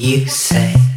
you say.